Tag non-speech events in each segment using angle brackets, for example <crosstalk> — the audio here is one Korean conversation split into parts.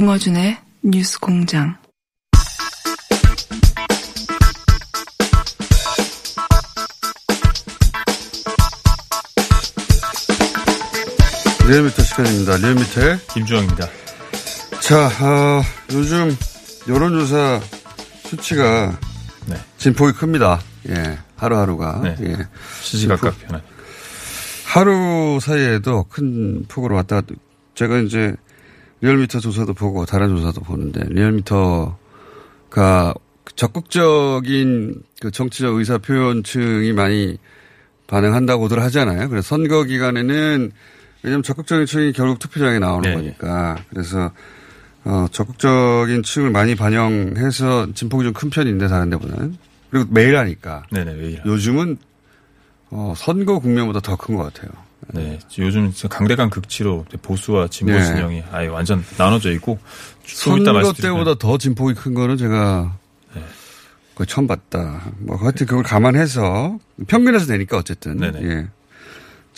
김어준의 뉴스 공장. 리얼미터 시간입니다. 리얼미터의 김주영입니다. 자, 어, 요즘 여론조사 수치가 네. 진폭이 큽니다. 예, 하루하루가. 네. 예. 시시각각 변화. 하루 사이에도 큰 폭으로 왔다 갔다. 제가 이제 리얼미터 조사도 보고 다른 조사도 보는데 리얼미터가 적극적인 그 정치적 의사 표현층이 많이 반응한다고들 하잖아요. 그래서 선거 기간에는 왜냐하면 적극적인 층이 결국 투표장에 나오는 네. 거니까 그래서 어, 적극적인 층을 많이 반영해서 진폭이 좀 큰 편인데 다른 데보다는 그리고 매일 하니까 네네, 왜 이래. 요즘은 어, 선거 국면보다 더 큰 것 같아요. 네. 요즘 강대강 극치로 보수와 진보 네. 진영이 아예 완전 나눠져 있고 선거 때보다 더 진폭이 큰 거는 제가 네. 거의 처음 봤다. 뭐 하여튼 그걸 감안해서 평균에서 내니까 어쨌든. 네네. 예.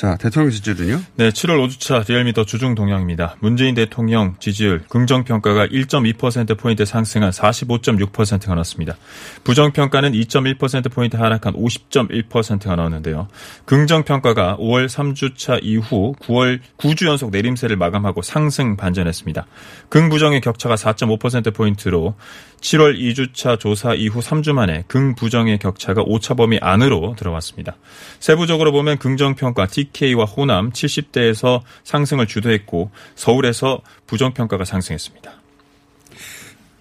자 대통령 지지율은요? 네, 7월 5주차 리얼미터 주중 동향입니다. 문재인 대통령 지지율 긍정평가가 1.2%포인트 상승한 45.6%가 나왔습니다. 부정평가는 2.1%포인트 하락한 50.1%가 나왔는데요. 긍정평가가 5월 3주차 이후 9월 9주 연속 내림세를 마감하고 상승 반전했습니다. 긍부정의 격차가 4.5%포인트로 7월 2주차 조사 이후 3주 만에 긍부정의 격차가 오차 범위 안으로 들어왔습니다. 세부적으로 보면 긍정평가 TK와 호남 70대에서 상승을 주도했고 서울에서 부정평가가 상승했습니다.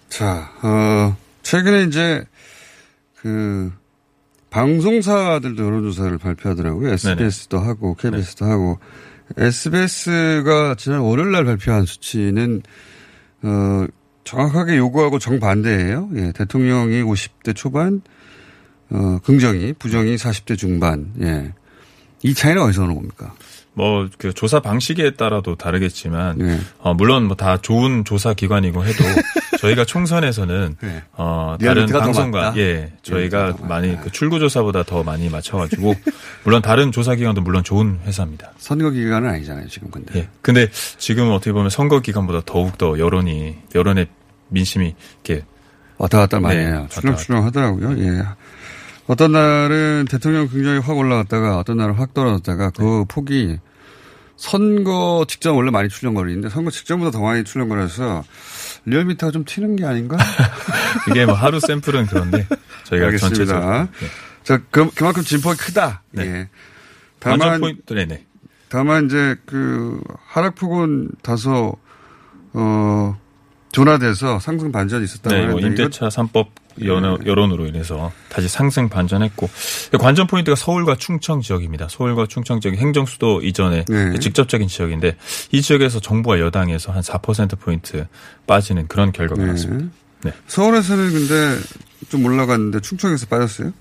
자, 어, 최근에 이제 그 방송사들도 여론조사를 발표하더라고요. SBS도 하고 KBS도 하고 SBS가 지난 월요일 날 발표한 수치는 어, 정확하게 요구하고 정반대예요. 예, 대통령이 50대 초반, 어, 긍정이, 부정이 40대 중반. 예. 이 차이는 어디서 오는 겁니까? 뭐 그 조사 방식에 따라도 다르겠지만 예. 어, 물론 뭐 다 좋은 조사 기관이고 해도 <laughs> 저희가 총선에서는 네. 어, 다른 방송과? 예 저희가 많이 맞다. 그 출구 조사보다 더 많이 맞춰가지고 <laughs> 물론 다른 조사 기관도 물론 좋은 회사입니다. 선거 기간은 아니잖아요, 지금 근데. 예. 근데 지금 어떻게 보면 선거 기간보다 더욱 더 여론이 여론의 민심이 이렇게 왔다 갔다 많이 네, 해요. 출렁출렁 하더라고요. 예. 어떤 날은 대통령 굉장히 확 올라갔다가 어떤 날은 확 떨어졌다가 그 네. 폭이 선거 직전 원래 많이 출렁거리는데 선거 직전보다 더 많이 출렁거려서 리얼미터가 좀 튀는 게 아닌가? <laughs> 이게 뭐 하루 샘플은 그런데 저희가 알겠습니다. 전체적으로 네. 자, 그, 그만큼 진폭이 크다. 네. 예. 다만 포인트 네네 다만 이제 그 하락폭은 다소, 어, 둔화돼서 상승 반전이 있었다고 네, 뭐 하는데 임대차 3법 여론, 여론 으로 인해서 다시 상승 반전했고 관전 포인트가 서울과 충청 지역입니다. 서울과 충청 지역이 행정 수도 이전에 네. 직접적인 지역인데 이 지역에서 정부와 여당에서 한 4% 포인트 빠지는 그런 결과가 네. 나왔습니다. 네. 서울에서는 근데 좀 올라갔는데 충청에서 빠졌어요?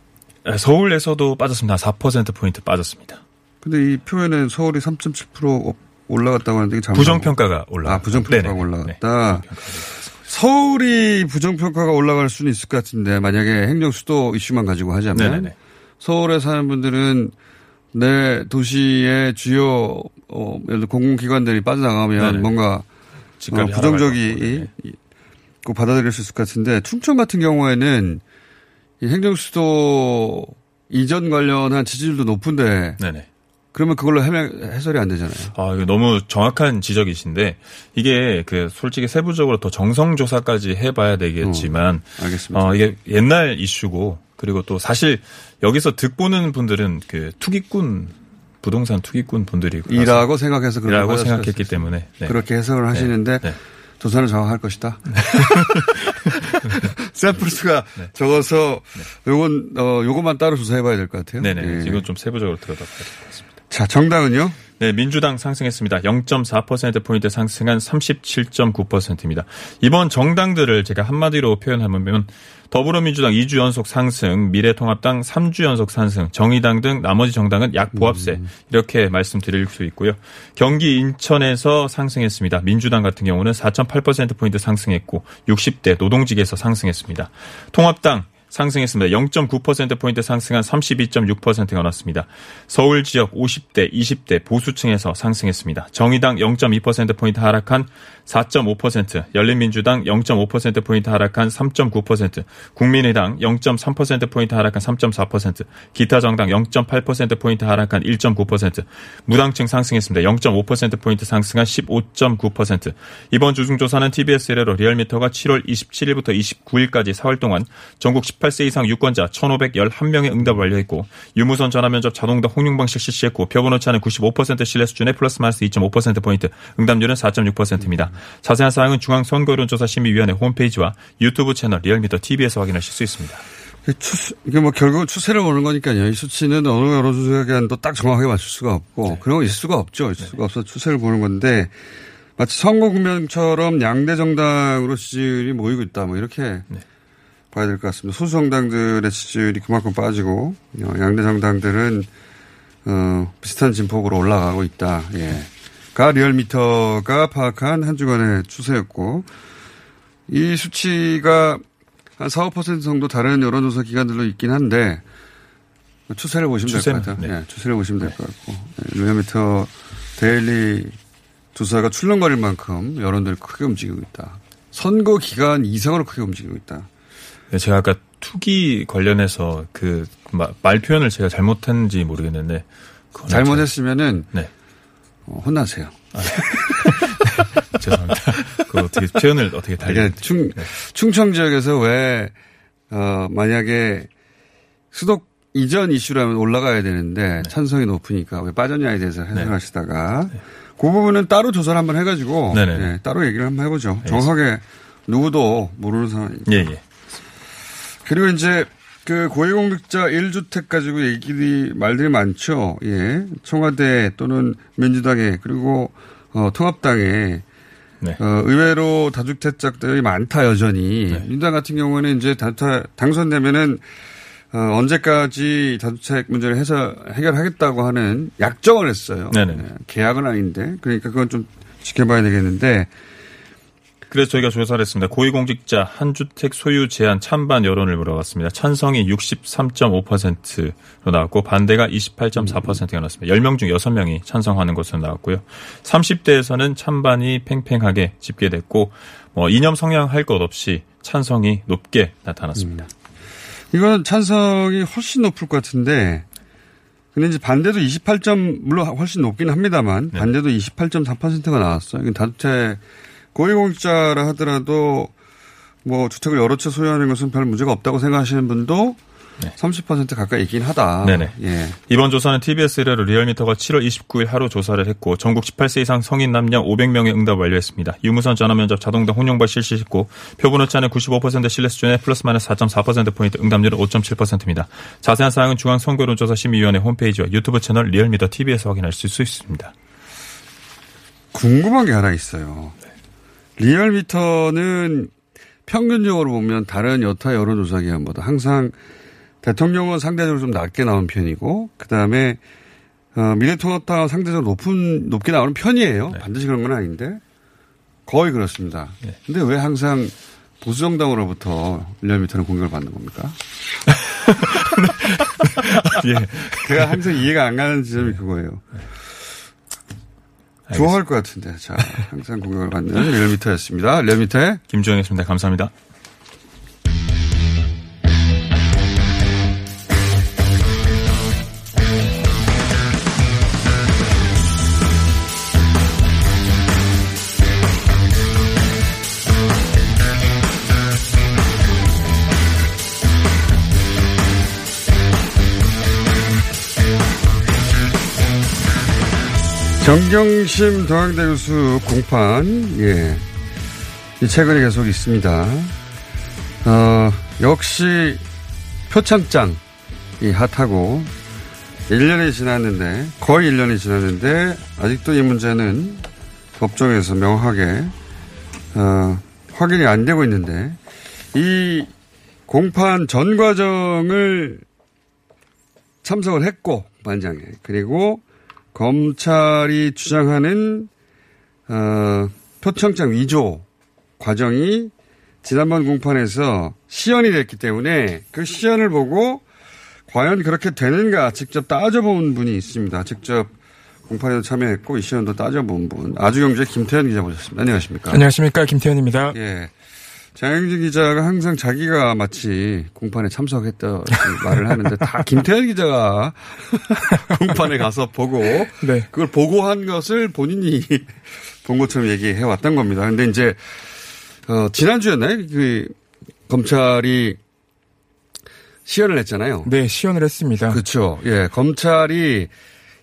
네, 서울에서도 빠졌습니다. 4% 포인트 빠졌습니다. 근데 이 표에는 서울이 3.7% 올라갔다고 하는데 부정평가가 올라. 아, 부정평가가. 올라갔다. 서울이 부정평가가 올라갈 수는 있을 것 같은데 만약에 행정 수도 이슈만 가지고 하자면 네네네. 서울에 사는 분들은 내 도시의 주요 어, 예를 들어 공공기관들이 빠져나가면 네네. 뭔가 어, 부정적이 하락할 고 받아들일 수 있을 것 같은데 충청 같은 경우에는 이 행정수도 이전 관련한 지지율도 높은데 네네. 그러면 그걸로 해명, 해설이 안 되잖아요. 아, 이거 너무 정확한 지적이신데 이게 그 솔직히 세부적으로 더 정성 조사까지 해봐야 되겠지만 알겠습니다. 어, 이게 옛날 이슈고 그리고 또 사실 여기서 득보는 분들은 그 투기꾼 부동산 투기꾼 분들이고 이라고 생각해서 그렇게 이라고 받아들일 생각했기 수 때문에 네. 그렇게 해석을 하시는데 네. 조사는 정확할 것이다. <laughs> 샘플수가 적어서 요건 어 요것만 따로 조사해봐야 될 것 같아요. 네네. 예. 이건 좀 세부적으로 들여다봐야 될 것 같습니다. 자 정당은요? 네, 민주당 상승했습니다. 0.4%포인트 상승한 37.9%입니다. 이번 정당들을 제가 한마디로 표현하면 더불어민주당 2주 연속 상승, 미래통합당 3주 연속 상승, 정의당 등 나머지 정당은 약 보합세 이렇게 말씀드릴 수 있고요. 경기 인천에서 상승했습니다. 민주당 같은 경우는 4.8%포인트 상승했고 60대 노동직에서 상승했습니다. 통합당 상승했습니다. 0.9%포인트 상승한 32.6%가 났습니다. 서울 지역 50대, 20대 보수층에서 상승했습니다. 정의당 0.2%포인트 하락한 4.5%, 열린민주당 0.5%포인트 하락한 3.9%, 국민의당 0.3%포인트 하락한 3.4%, 기타 정당 0.8%포인트 하락한 1.9%, 무당층 상승했습니다. 0.5%포인트 상승한 15.9%. 이번 주중조사는 TBS 의뢰로 리얼미터가 7월 27일부터 29일까지 4월 동안 전국 18세 이상 유권자 1,511명의 응답을 완료했고 유무선 전화 면접 자동답 홍용 방식 실시했고 표본 오차는 95% 신뢰 수준의 플러스 마이너스 2.5%포인트, 응답률은 4.6%입니다. 자세한 사항은 중앙선거여론조사 심의위원회 홈페이지와 유튜브 채널 리얼미터 TV에서 확인하실 수 있습니다. 추세, 이게 뭐 결국 추세를 보는 거니까요. 이 수치는 어느 여론조사기관도 딱 정확하게 맞출 수가 없고 그런 거 있을 수가 없죠. 있을 수가 없어 추세를 보는 건데 마치 선거 국면처럼 양대 정당으로 지지율이 모이고 있다. 뭐 이렇게 봐야 될 것 같습니다. 소수 정당들의 지지율이 그만큼 빠지고 어, 양대 정당들은 어, 비슷한 진폭으로 올라가고 있다. 예. 가 리얼미터가 파악한 한 주간의 추세였고 이 수치가 한 4, 5% 정도 다른 여론조사 기관들로 있긴 한데 추세를 보시면 될 것 같아요. 네. 예, 추세를 보시면 될것 같고 예, 리얼미터 daily 조사가 출렁거릴 만큼 여론들이 크게 움직이고 있다. 선거 기간 이상으로 크게 움직이고 있다. 네, 제가 아까 투기 관련해서 그 말 표현을 제가 잘못했는지 모르겠는데 잘못했으면은 네. 어, 혼나세요. <laughs> 죄송합니다. 그 어떻게 표현을 어떻게 달리 충, 충청 지역에서 왜, 어, 만약에 수도 이전 이슈라면 올라가야 되는데 찬성이 높으니까 왜 빠졌냐에 대해서 해설하시다가 그 부분은 따로 조사를 한번 해가지고 네네. 예, 따로 얘기를 한번 해보죠. 정확하게 누구도 모르는 상황이니까. 예, 예. 그리고 이제 그 고위공직자 1주택 가지고 얘기들이 말들이 많죠. 예. 청와대 또는 민주당에 그리고 어, 통합당에 네. 어, 의외로 다주택자들이 많다 여전히. 민주당 같은 경우는 이제 다주택 당선되면은 어, 언제까지 다주택 문제를 해서 해결하겠다고 하는 약정을 했어요. 네네. 예, 계약은 아닌데 그러니까 그건 좀 지켜봐야 되겠는데 그래서 저희가 조사를 했습니다. 고위공직자 한 주택 소유 제한 찬반 여론을 물어봤습니다. 찬성이 63.5%로 나왔고 반대가 28.4%가 나왔습니다. 10명 중 6명이 찬성하는 것으로 나왔고요. 30대에서는 찬반이 팽팽하게 집계됐고 뭐 이념 성향 할 것 없이 찬성이 높게 나타났습니다. 이거는 찬성이 훨씬 높을 것 같은데 근데 이제 반대도 28점 물론 훨씬 높긴 합니다만 네. 반대도 28.4%가 나왔어요. 이건 다주택 고위공직자라 하더라도 뭐 주택을 여러 채 소유하는 것은 별 문제가 없다고 생각하시는 분도 30% 가까이 있긴 하다. 네네. 예. 이번 조사는 TBS 의뢰로 리얼미터가 7월 29일 하루 조사를 했고 전국 18세 이상 성인 남녀 500명의 응답 완료했습니다. 유무선 전화 면접 자동등 혼용발 실시했고 표본 오차는 95% 신뢰 수준의 플러스 마이너스 4.4%포인트 응답률은 5.7%입니다. 자세한 사항은 중앙 선거론조사 심의위원회 홈페이지와 유튜브 채널 리얼미터 TV에서 확인하실 수 있습니다. 궁금한 게 하나 있어요. 리얼미터는 평균적으로 보면 다른 여타 여론조사 기관보다 항상 대통령은 상대적으로 좀 낮게 나온 편이고, 그 다음에 어, 미래통합당 상대적으로 높은, 높게 나오는 편이에요. 반드시 그런 건 아닌데. 거의 그렇습니다. 근데 왜 항상 보수 정당으로부터 1년미터는 공격을 받는 겁니까? 예. <laughs> <laughs> 제가 항상 이해가 안 가는 지점이 그거예요. 좋아할 것 같은데. 자, 항상 공격을 받는 1년미터였습니다. 1년미터의 김주영이었습니다. 감사합니다. 정경심 동양대 교수 공판, 예. 이 최근에 계속 있습니다. 어, 역시 표창장 이 핫하고 1년이 지났는데, 거의 1년이 지났는데, 아직도 이 문제는 법정에서 명확하게, 어, 확인이 안 되고 있는데, 이 공판 전 과정을 참석을 했고, 반장에. 그리고 검찰이 주장하는 어, 표창장 위조 과정이 지난번 공판에서 시연이 됐기 때문에 그 시연을 보고 과연 그렇게 되는가 직접 따져본 분이 있습니다. 직접 공판에도 참여했고 이 시연도 따져본 분. 아주경제 김태현 기자 모셨습니다. 안녕하십니까? 안녕하십니까 김태현입니다. 예. 장영진 기자가 항상 자기가 마치 공판에 참석했다 말을 하는데 다 김태현 기자가 <laughs> 공판에 가서 보고 네. 그걸 보고한 것을 본인이 본 것처럼 얘기해 왔던 겁니다. 근데 이제 어 지난주였나요? 그 검찰이 시연을 했잖아요. 네, 시연을 했습니다. 그렇죠. 예, 검찰이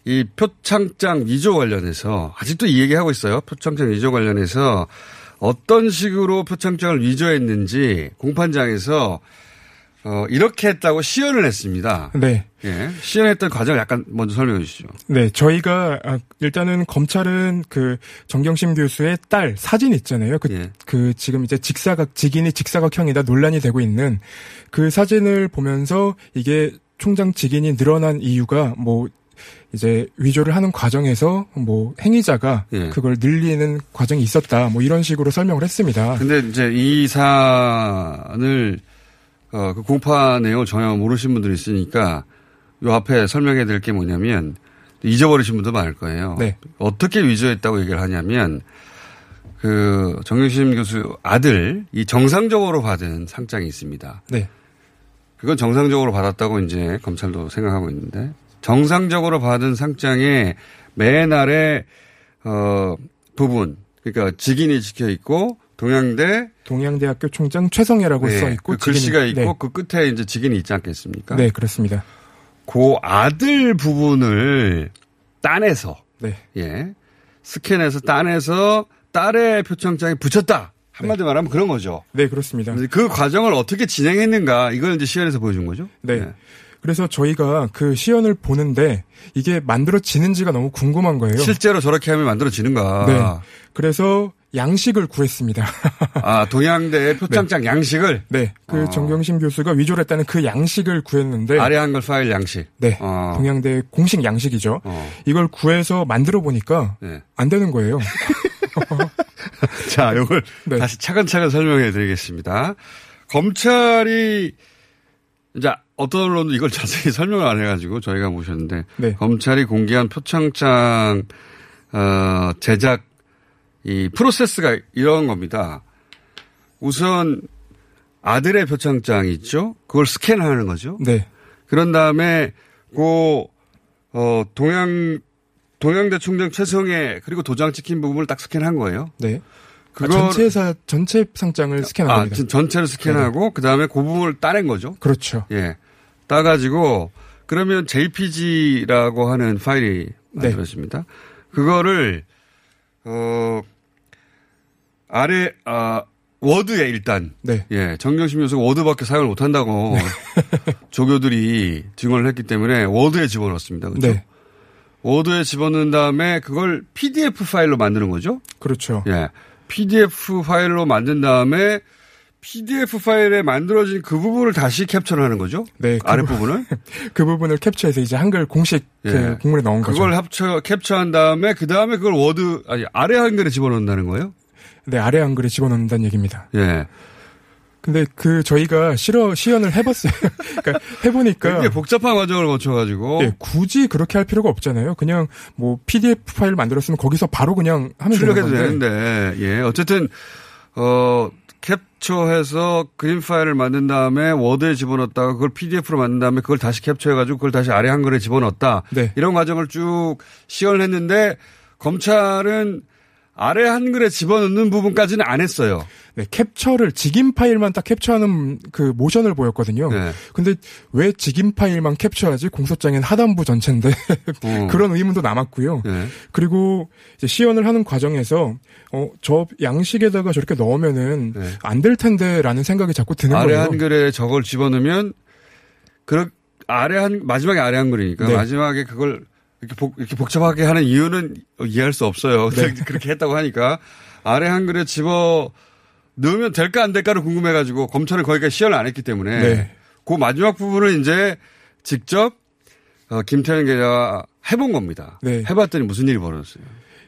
이 표창장 위조 관련해서 아직도 이 얘기하고 있어요. 표창장 위조 관련해서 어떤 식으로 표창장을 위조했는지 공판장에서 어, 이렇게 했다고 시연을 했습니다. 네. 예. 시연했던 과정을 약간 먼저 설명해 주시죠. 네, 저희가 아, 일단은 검찰은 그 정경심 교수의 딸 사진 있잖아요. 그, 예. 그 지금 이제 직사각 직인이 직사각형이다 논란이 되고 있는 그 사진을 보면서 이게 총장 직인이 늘어난 이유가 뭐 이제 위조를 하는 과정에서 뭐 행위자가 예. 그걸 늘리는 과정이 있었다. 뭐 이런 식으로 설명을 했습니다. 근데 이제 이 사안을 어, 그 공판 내용을 전혀 모르신 분들이 있으니까 요 앞에 설명해야 될게 뭐냐면 잊어버리신 분도 많을 거예요. 네. 어떻게 위조했다고 얘기를 하냐면 그 정유심 교수 아들 이 정상적으로 받은 상장이 있습니다. 네. 그건 정상적으로 받았다고 이제 검찰도 생각하고 있는데 정상적으로 받은 맨 아래 어 부분 그러니까 직인이 찍혀 있고 동양대 동양대학교 총장 최성애라고 네, 써 있고 그 글씨가 있고 네. 그 끝에 이제 직인이 있지 않겠습니까? 네, 그렇습니다. 그 아들 부분을 따내서 네. 예 스캔해서 따내서 딸의 표창장에 붙였다 한마디 말하면 그런 거죠. 네, 그렇습니다. 그 과정을 어떻게 진행했는가 이걸 이제 시연에서 보여준 거죠. 네. 그래서 저희가 그 시연을 보는데 이게 만들어지는지가 너무 궁금한 거예요. 실제로 저렇게 하면 만들어지는가. 네. 그래서 양식을 구했습니다. <laughs> 아 동양대 표창장 양식을 네. 그 어. 정경심 교수가 위조를 했다는 그 양식을 구했는데 아래 한글 파일 양식. 네. 어. 동양대 공식 양식이죠. 어. 이걸 구해서 만들어 보니까 네. 안 되는 거예요. <laughs> <laughs> 자, 요걸 네. 다시 차근차근 설명해 드리겠습니다. 검찰이 이제 어떤 언론도 이걸 자세히 <laughs> 설명을 안 해가지고 저희가 모셨는데 네. 검찰이 공개한 표창장 어, 제작 이 프로세스가 이런 겁니다. 우선 아들의 표창장이 있죠. 그걸 스캔하는 거죠. 네. 그런 다음에 그 어, 동양 동양대 총장 최성애 그리고 도장 찍힌 부분을 딱 스캔한 거예요. 네. 아, 그걸- 전체 사 전체 상장을 스캔한 아, 전체를 스캔하고 그 다음에 그 부분을 따낸 거죠. 그렇죠. 예. 따가지고 그러면 JPG라고 하는 파일이 네. 만들어집니다. 그거를 어 아래 아 워드에 일단 네. 예 정경심 교수가 워드밖에 사용을 못한다고 <laughs> 조교들이 증언을 했기 때문에 워드에 집어넣었습니다. 그렇죠? 네. 워드에 집어넣은 다음에 그걸 PDF 파일로 만드는 거죠. 그렇죠. 예. PDF 파일로 만든 다음에 PDF 파일에 만들어진 그 부분을 다시 캡처를 하는 거죠? 네. 그 아랫 부분을? <laughs> 그 부분을 캡처해서 이제 한글 공식 예. 그 공문에 넣은 거죠. 그걸 합쳐, 캡처한 다음에 그 다음에 그걸 워드, 아니, 아래 한글에 집어넣는다는 거예요? 네, 아래 한글에 집어넣는다는 얘기입니다. 예. 근데 그 저희가 실어 시연을 해봤어요. <laughs> 그러니까 해보니까 굉장히 복잡한 과정을 거쳐가지고. 예, 굳이 그렇게 할 필요가 없잖아요. 그냥 뭐 PDF 파일 만들었으면 거기서 바로 그냥 하면 되는 출력해도 건데. 되는데, 예. 어쨌든, 어, 캡처해서 그림 파일을 만든 다음에 워드에 집어넣었다가 그걸 PDF로 만든 다음에 그걸 다시 캡처해가지고 그걸 다시 아래 한글에 집어넣었다. 네. 이런 과정을 쭉 시연을 했는데 검찰은 아래 한글에 집어넣는 부분까지는 안 했어요. 네, 캡처를 직인 파일만 딱 캡처하는 그 모션을 보였거든요. 네. 근데 왜 직인 파일만 캡처하지? 공소장엔 하단부 전체인데 <laughs> 어. 그런 의문도 남았고요. 네. 그리고 이제 시연을 하는 과정에서 어, 저 양식에다가 저렇게 넣으면은 네. 안될 텐데라는 생각이 자꾸 드는 아래 거예요. 한글에 저걸 집어넣으면 그렇 아래 한 마지막에 아래 한글이니까 네. 마지막에 그걸 이렇게, 복, 이렇게 복잡하게 하는 이유는 이해할 수 없어요. 네. <laughs> 그렇게 했다고 하니까 아래 한글에 집어 넣으면 될까 안 될까를 궁금해가지고 검찰은 거기까지 시연을 안 했기 때문에 네. 그 마지막 부분을 이제 직접 어, 김태현 기자가 해본 겁니다. 네. 해봤더니 무슨 일이 벌어졌어요.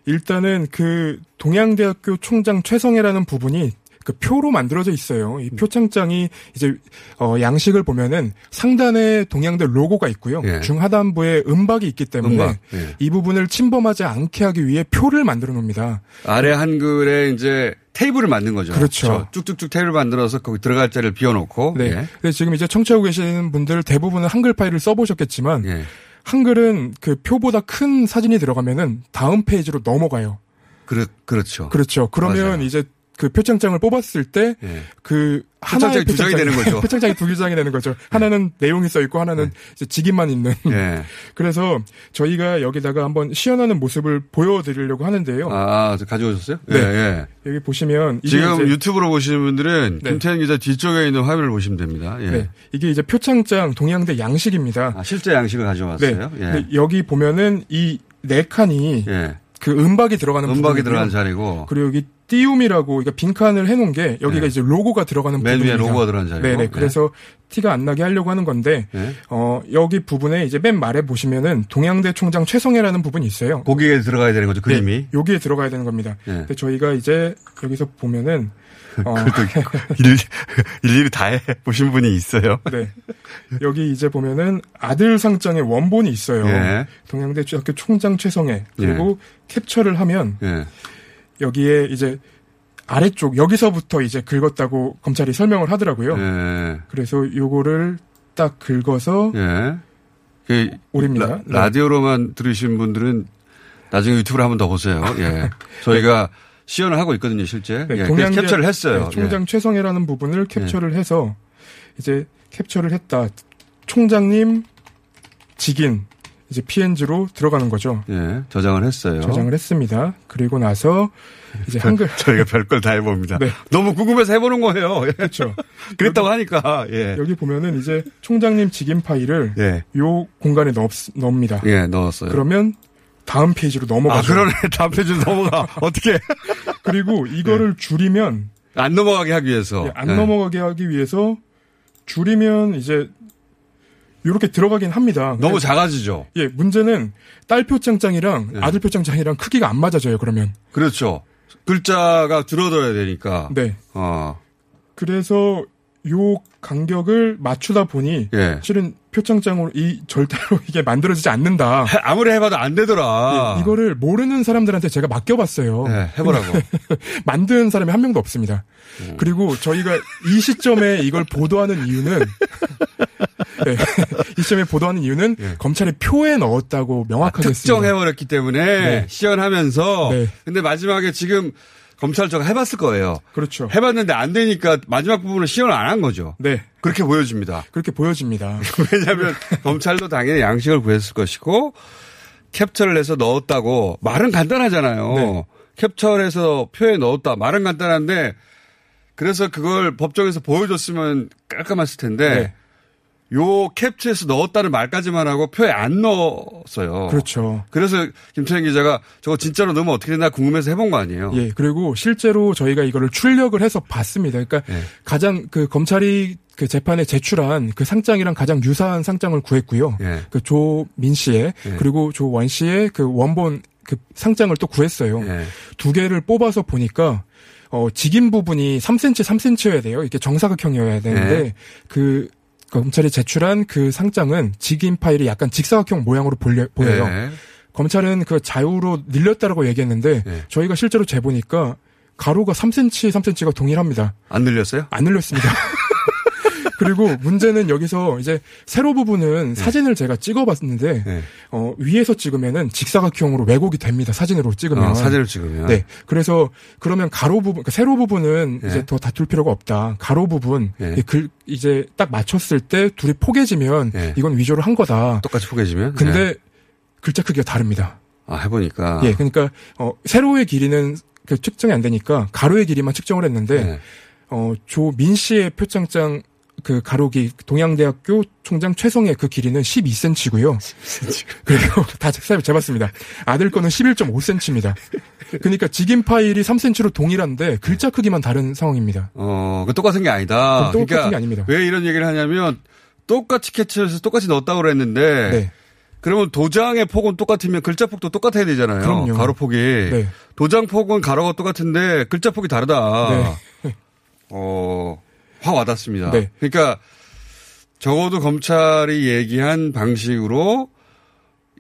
일단은 그 동양대학교 총장 최성애라는 부분이 그 표로 만들어져 있어요. 음. 이 표창장이 이제 어 양식을 보면은 상단에 동양대 로고가 있고요. 예. 중하단부에 음박이 있기 때문에 음박, 예. 이 부분을 침범하지 않게 하기 위해 표를 만들어 놓습니다. 아래 한글에 이제 테이블을 만든 거죠. 그렇죠. 저 쭉쭉쭉 테이블 만들어서 거기 들어갈 자리를 비워놓고. 네. 예. 근데 지금 이제 청취하고 계시는 분들 대부분은 한글 파일을 써보셨겠지만 예. 한글은 그 표보다 큰 사진이 들어가면은 다음 페이지로 넘어가요. 그렇, 그렇죠. 그렇죠. 그러면 맞아요. 이제 그 표창장을 뽑았을 때 예. 그 하나의 표창장이 두 장이 되는 거죠. <laughs> 표창장이 두 장이 되는 거죠. 하나는 내용이 써 있고 하나는 이제 직인만 있는. 예. <laughs> 그래서 저희가 여기다가 한번 시연하는 모습을 보여드리려고 하는데요. 아, 저 가져오셨어요? 네. 예, 예. 여기 보시면 지금 유튜브로 보시는 분들은 네. 김태현 기자 뒤쪽에 있는 화면을 보시면 됩니다. 예. 네, 이게 이제 표창장 동양대 양식입니다. 아, 실제 양식을 네. 가져왔어요. 예. 근데 여기 보면은 이 네 칸이 예. 그 음박이 들어가는 음박이. 들어간 자리고 그리고 여기 띄움이라고 그러니까 빈칸을 해놓은 게 여기가 네. 이제 로고가 들어가는 맨 부분입니다. 로고가 들어간 자리고. 네네. 네. 그래서 티가 안 나게 하려고 하는 건데 예. 어 여기 부분에 이제 맨 말에 보시면은 동양대 총장 최성애라는 부분이 있어요. 거기에 들어가야 되는 거죠, 그림이. 네, 여기에 들어가야 되는 겁니다. 예. 근데 저희가 이제 여기서 보면은 <laughs> 어, <laughs> 일, 일일이 다 해 보신 분이 있어요. 네. 여기 이제 보면은 아들 상장의 원본이 있어요. 예. 동양대 학교 총장 최성애 그리고 캡처를 하면 예. 여기에 이제 아래쪽 여기서부터 이제 긁었다고 검찰이 설명을 하더라고요. 예. 그래서 요거를 딱 긁어서 예. 그 올립니다. 라, 네. 라디오로만 들으신 분들은 나중에 유튜브를 한번 더 보세요. 예. <laughs> 저희가 시연을 하고 있거든요, 실제. 네, 예. 동양대- 캡처를 했어요. 네, 총장 최성애라는 부분을 캡처를 해서 이제 캡처를 했다. 총장님 직인 이제 PNG로 들어가는 거죠. 예. 예. 저장을 했어요. 저장을 했습니다. 그리고 나서 이제 한글 저희가 별걸 다 해봅니다. 네. 너무 궁금해서 해보는 거예요. 예. 그렇죠. <laughs> 그랬다고 하니까. 예. 여기 보면은 이제 총장님 직인 파일을 예. 요 공간에 넣, 넣습니다. 예, 넣었어요. 그러면 다음 페이지로 아, 넘어가죠. 그러네. <laughs> 다음 페이지 넘어가. 어떻게. <laughs> 그리고 이거를 줄이면 안 넘어가게 하기 위해서. 예, 안 예. 넘어가게 하기 위해서 줄이면 이제 이렇게 들어가긴 합니다. 너무 작아지죠. 예, 문제는 딸 표창장이랑 네. 아들 표창장이랑 크기가 안 맞아져요. 그러면 그렇죠. 글자가 줄어들어야 되니까. 네. 어. 그래서 요 간격을 맞추다 보니 예. 실은 표창장으로 이 절대로 <laughs> 이게 만들어지지 않는다. 해- 아무리 해봐도 안 되더라. 예, 이거를 모르는 사람들한테 제가 맡겨봤어요. 네, 해보라고. <laughs> 만든 사람이 한 명도 없습니다. 음. 그리고 저희가 이 시점에 이걸 보도하는 이유는 <laughs> 네, <laughs> 이 시점에 보도하는 이유는 예. 검찰이 표에 넣었다고 명확하게 했습니다. 특정해버렸기 때문에 네. 시연하면서. 네. 근데 마지막에 지금 검찰청 해봤을 거예요. 그렇죠. 해봤는데 안 되니까 마지막 부분을 시연을 안 한 거죠. 네, 그렇게 보여집니다. 그렇게 보여집니다. <laughs> 왜냐하면 검찰도 당연히 양식을 구했을 것이고 캡처를 해서 넣었다고 말은 간단하잖아요. 네. 캡처를 해서 표에 넣었다 말은 간단한데 그래서 그걸 법정에서 보여줬으면 깔끔했을 텐데 네. 요 캡처해서 넣었다는 말까지만 하고 표에 안 넣었어요. 그렇죠. 그래서 김태현 기자가 저거 진짜로 넣으면 어떻게 되나 궁금해서 해본 거 아니에요? 예, 그리고 실제로 저희가 이거를 출력을 해서 봤습니다. 그러니까 예. 가장 그 검찰이 그 재판에 제출한 그 상장이랑 가장 유사한 상장을 구했고요. 예. 그 조민 씨의 예. 그리고 조원 씨의 그 원본 그 상장을 또 구했어요. 예. 두 개를 뽑아서 보니까 어 직인 부분이 3cm 3cm여야 돼요. 이게 정사각형이어야 되는데 네. 그 검찰이 제출한 그 상장은 직인 파일이 약간 직사각형 모양으로 보여, 보여요. 예. 검찰은 그 자유로 늘렸다라고 얘기했는데 예. 저희가 실제로 재보니까 가로가 3cm, 3cm가 동일합니다. 안 늘렸어요? 안 늘렸습니다. <laughs> 그리고 문제는 여기서 이제 세로 부분은 사진을 제가 찍어봤는데 예. 어, 위에서 찍으면은 직사각형으로 왜곡이 됩니다. 사진으로 찍으면. 어, 사진을 찍으면. 네. 그래서 그러면 가로 부분, 그러니까 세로 부분은 예. 이제 더 다툴 필요가 없다. 가로 부분 예. 이글 이제 딱 맞췄을 때 둘이 포개지면 예. 이건 위조를 한 거다. 똑같이 포개지면? 근데 예. 글자 크기가 다릅니다. 아, 해보니까. 예, 그러니까 어, 세로의 길이는 그 측정이 안 되니까 가로의 길이만 측정을 했는데 예. 어, 조민 씨의 표창장 그 가로기 동양대학교 총장 최성의 그 길이는 12cm고요. 그리고 다 재- 재봤습니다. 아들 거는 11.5cm입니다. 그러니까 직인 파일이 3cm로 동일한데 글자 크기만 다른 상황입니다. 어, 그 똑같은 게 아니다. 똑같은 그러니까 게 아닙니다. 왜 이런 얘기를 하냐면 똑같이 캐치해서 똑같이 넣었다고 그랬는데 네. 그러면 도장의 폭은 똑같으면 글자 폭도 똑같아야 되잖아요. 그럼요. 가로 폭이. 네. 도장 폭은 가로가 똑같은데 글자 폭이 다르다. 네. 어, 확 와닿습니다. 네. 그러니까 적어도 검찰이 얘기한 방식으로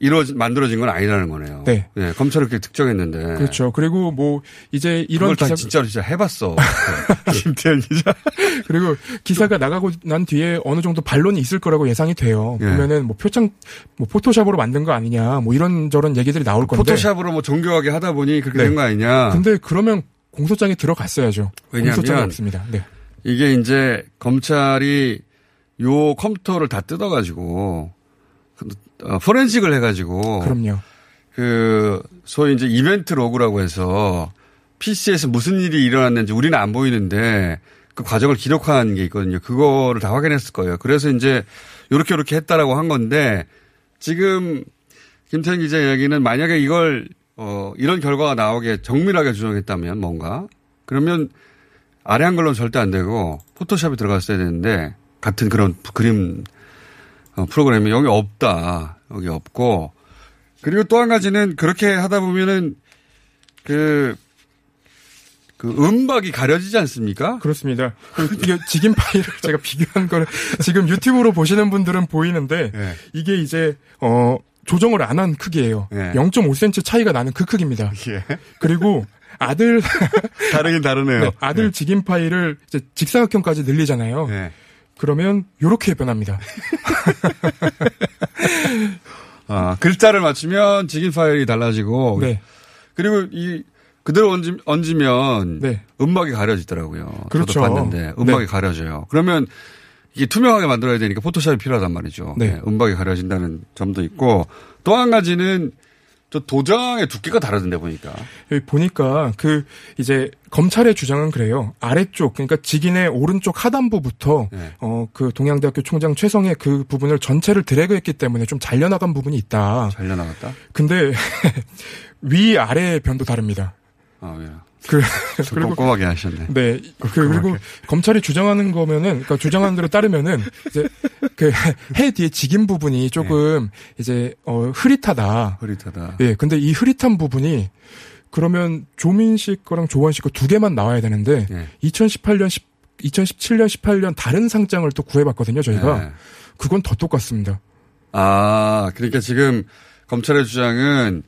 이루어진 만들어진 건 아니라는 거네요. 네. 검찰을 그렇게 특정했는데. 그렇죠. 그리고 뭐 이제 이런 기사 진짜로 진짜 해봤어. <laughs> 김태현 기자. <laughs> 그리고 기사가 나가고 난 뒤에 어느 정도 반론이 있을 거라고 예상이 돼요. 예. 보면은 뭐 표창 뭐 포토샵으로 만든 거 아니냐 뭐 이런 저런 얘기들이 나올 건데. 포토샵으로 뭐 정교하게 하다 보니 그렇게 네. 된거 아니냐. 근데 그러면 공소장에 들어갔어야죠. 왜냐하면 공소장이 없습니다. 네. 이게 이제 검찰이 요 컴퓨터를 다 뜯어가지고 어, 포렌식을 해가지고 그럼요. 그 소위 이제 이벤트 로그라고 해서 PC에서 무슨 일이 일어났는지 우리는 안 보이는데 그 과정을 기록한 게 있거든요. 그거를 다 확인했을 거예요. 그래서 이제 요렇게 요렇게 했다라고 한 건데 지금 김태현 기자 이야기는 만약에 이걸 어 이런 결과가 나오게 정밀하게 주장했다면 뭔가 그러면 아래 한글로는 절대 안 되고 포토샵이 들어갔어야 되는데 같은 그런 그림 어, 프로그램이 여기 없다. 여기 없고 그리고 또 한 가지는 그렇게 하다 보면은 그, 그 음박이 가려지지 않습니까? 그렇습니다. 그리고 이게 직인 파일을 제가 비교한 거를 지금 유튜브로 보시는 분들은 보이는데 예. 이게 이제 어 조정을 안 한 크기예요. 예. 0.5cm 차이가 나는 그 크기입니다. 예. 그리고 아들 <laughs> 다르긴 다르네요. 네, 아들 직인 파일을 이제 직사각형까지 늘리잖아요. 예. 그러면 요렇게 변합니다. <laughs> 아, 글자를 맞추면 직인 파일이 달라지고 네. 그리고 이 그대로 얹으, 얹으면 네. 음박이 가려지더라고요. 그렇죠. 봤는데 음박이 네. 가려져요. 그러면 이게 투명하게 만들어야 되니까 포토샵이 필요하단 말이죠. 네. 네, 음박이 가려진다는 점도 있고 또 한 가지는 저 도장의 두께가 다르던데 보니까. 여기 보니까 그 이제 검찰의 주장은 그래요. 아래쪽 그러니까 직인의 오른쪽 하단부부터 네. 어그 동양대학교 총장 최성의 그 부분을 전체를 드래그했기 때문에 좀 잘려나간 부분이 있다. 잘려나갔다? 근데 <laughs> 위 아래 변도 다릅니다. 아, 예. 그 꼼꼼하게 하셨네. 네. 그, 그리고 검찰이 주장하는 거면은, 그러니까 주장하는 대로 따르면은, 이제, 그, 해 뒤에 직인 부분이 조금, 이제, 어, 흐릿하다. 흐릿하다. 예, 근데 이 흐릿한 부분이, 그러면 조민 씨 거랑 조원 씨 거 두 개만 나와야 되는데, 예. 2018년, 10, 2017년, 18년 다른 상장을 또 구해봤거든요, 저희가. 예. 그건 더 똑같습니다. 아, 그러니까 지금 검찰의 주장은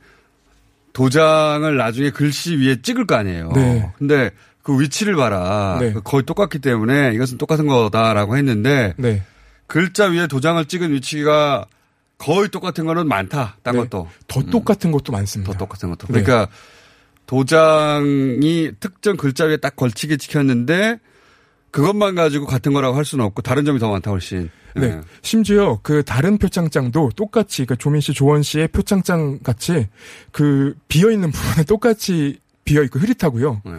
도장을 나중에 글씨 위에 찍을 거 아니에요. 네. 근데 그 위치를 봐라. 네. 거의 똑같기 때문에 이것은 똑같은 거다라고 했는데 네. 글자 위에 도장을 찍은 위치가 거의 똑같은 거는 많다. 딴 네. 것도. 더 똑같은 것도 많습니다. 더 똑같은 것도. 네. 그러니까 도장이 특정 글자 위에 딱 걸치게 찍혔는데 그것만 가지고 같은 거라고 할 수는 없고 다른 점이 더 많다 훨씬. 네. 예. 심지어 그 다른 표창장도 똑같이 그 조민 씨, 조원 씨의 표창장 같이 그 비어 있는 부분에 똑같이 비어 있고 흐릿하고요. 예.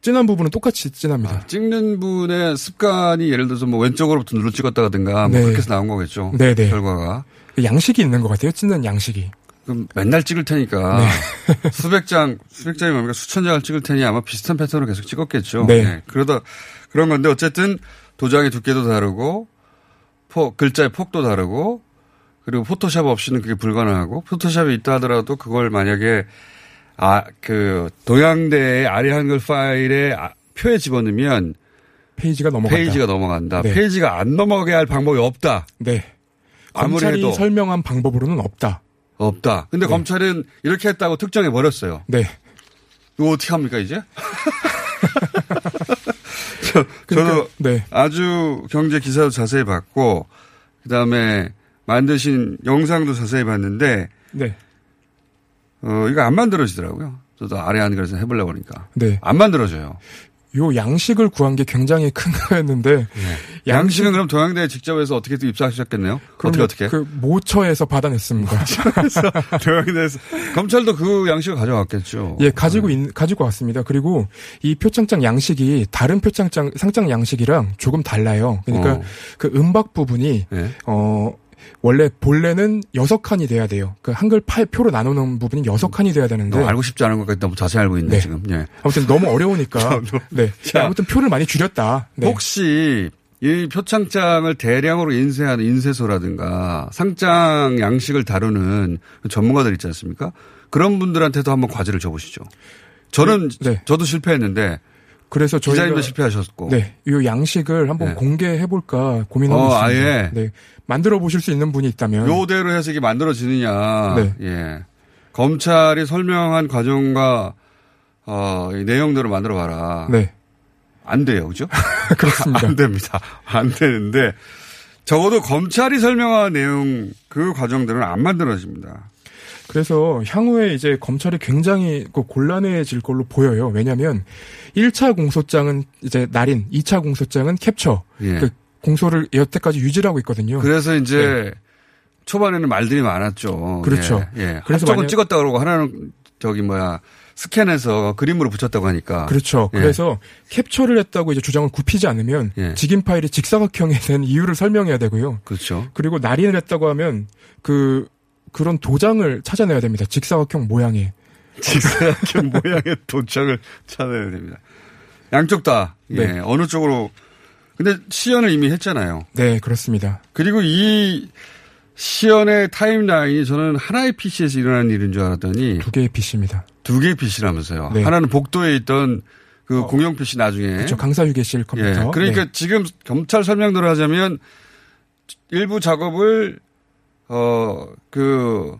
진한 부분은 똑같이 진합니다. 아, 찍는 분의 습관이 예를 들어서 뭐 왼쪽으로부터 눌러 찍었다든가 뭐 네. 그렇게 해서 나온 거겠죠. 네네. 결과가. 양식이 있는 것 같아요. 찢는 양식이. 그럼 맨날 찍을 테니까 네. 수백 장, 수백 장이 뭡니까 수천 장을 찍을 테니 아마 비슷한 패턴으로 계속 찍었겠죠. 네. 그러다 그런 건데 어쨌든 도장의 두께도 다르고 포, 글자의 폭도 다르고 그리고 포토샵 없이는 그게 불가능하고 포토샵이 있다 하더라도 그걸 만약에 아, 그 동양대의 아래 한글 파일에 아, 표에 집어넣으면 페이지가 넘어간다. 페이지가 넘어간다. 네. 페이지가 안 넘어가게 할 방법이 없다. 네. 아무리 검찰이 해도 설명한 방법으로는 없다. 없다. 근데 네. 검찰은 이렇게 했다고 특정해 버렸어요. 네. 이거 어떻게 합니까 이제? <laughs> <laughs> 저, 그러니까, 저도 네. 아주 경제 기사도 자세히 봤고 그다음에 만드신 영상도 자세히 봤는데 네. 어 이거 안 만들어지더라고요. 저도 아래 한글에서 해보려고 하니까 네. 안 만들어져요. 요 양식을 구한 게 굉장히 큰 거였는데 양식 은 그럼 동양대에 직접 해서 어떻게 또 입사하셨겠네요? 어떻게 어떻게? 그 모처에서 받아냈습니다. <laughs> 동양대에서 검찰도 그 양식을 가져왔겠죠. 예, 가지고 있, 가지고 왔습니다. 그리고 이 표창장 양식이 다른 표창장 상장 양식이랑 조금 달라요. 그러니까 어. 그 음박 부분이 네. 어 원래 본래는 여섯 칸이 돼야 돼요. 그 한글 파일 표로 나누는 부분이 여섯 칸이 돼야 되는데 알고 싶지 않은 것 같다. 너무 자세히 알고 있네 네. 지금. 예. 아무튼 너무 어려우니까 <laughs> 네. 자. 아무튼 표를 많이 줄였다. 네. 혹시 이 표창장을 대량으로 인쇄하는 인쇄소라든가 상장 양식을 다루는 전문가들 있지 않습니까? 그런 분들한테도 한번 과제를 줘보시죠. 저는 네. 저도 실패했는데 그래서 저희가 기자님도 실패하셨고. 네, 이 양식을 한번 네. 공개해 볼까 고민하고 어, 있습니다. 아예? 네, 만들어 보실 수 있는 분이 있다면 요대로 해서 이게 만들어지느냐. 네. 예. 검찰이 설명한 과정과 어, 이 내용대로 만들어 봐라. 네, 안 돼요. 그죠? <laughs> 그렇습니다. 안 됩니다. 안 되는데 적어도 검찰이 설명한 내용 그 과정들은 안 만들어집니다. 그래서 향후에 이제 검찰이 굉장히 그 곤란해질 걸로 보여요. 왜냐하면 1차 공소장은 이제 날인, 2차 공소장은 캡처. 예. 그 공소를 여태까지 유지를 하고 있거든요. 그래서 이제 초반에는 말들이 많았죠. 네. 그렇죠. 예. 예. 그래서 한쪽은 찍었다 그러고 하나는 저기 뭐야 스캔해서 그림으로 붙였다고 하니까. 그렇죠. 예. 그래서 캡처를 했다고 이제 주장을 굽히지 않으면 예. 직인 파일이 직사각형이 된 이유를 설명해야 되고요. 그렇죠. 그리고 날인을 했다고 하면 그 그런 도장을 찾아내야 됩니다. 직사각형 모양의. <laughs> 직사각형 모양의 도장을 찾아야 됩니다. 양쪽 다. 예. 네. 어느 쪽으로. 근데 시연을 이미 했잖아요. 네, 그렇습니다. 그리고 이 시연의 타임라인이 저는 하나의 PC에서 일어나는 일인 줄 알았더니 두 개의 PC입니다. 두 개의 PC라면서요. 네. 하나는 복도에 있던 그 공용 PC 나중에. 그렇죠. 강사 휴게실 컴퓨터. 예. 그러니까 네. 지금 검찰 설명대로 하자면 일부 작업을 어 그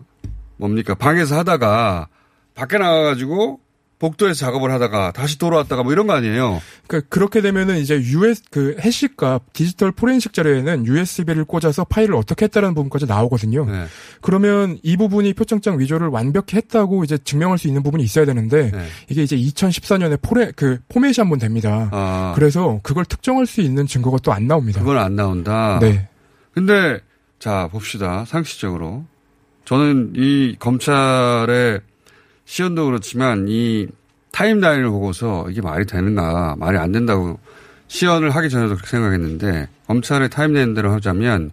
뭡니까 방에서 하다가 밖에 나가가지고 복도에서 작업을 하다가 다시 돌아왔다가 뭐 이런 거 아니에요. 그러니까 그렇게 되면은 이제 US 그 해시값 디지털 포렌식 자료에는 USB를 꽂아서 파일을 어떻게 했다라는 부분까지 나오거든요. 네. 그러면 이 부분이 표창장 위조를 완벽히 했다고 이제 증명할 수 있는 부분이 있어야 되는데 네. 이게 이제 2014년에 포레 그 포맷이 한 번 됩니다. 아, 그래서 그걸 특정할 수 있는 증거가 또 안 나옵니다. 그건 안 나온다. 네. 근데 자 봅시다. 상식적으로. 저는 이 검찰의 시연도 그렇지만 이 타임라인을 보고서 이게 말이 되는가 말이 안 된다고 시연을 하기 전에도 그렇게 생각했는데 검찰의 타임라인대로 하자면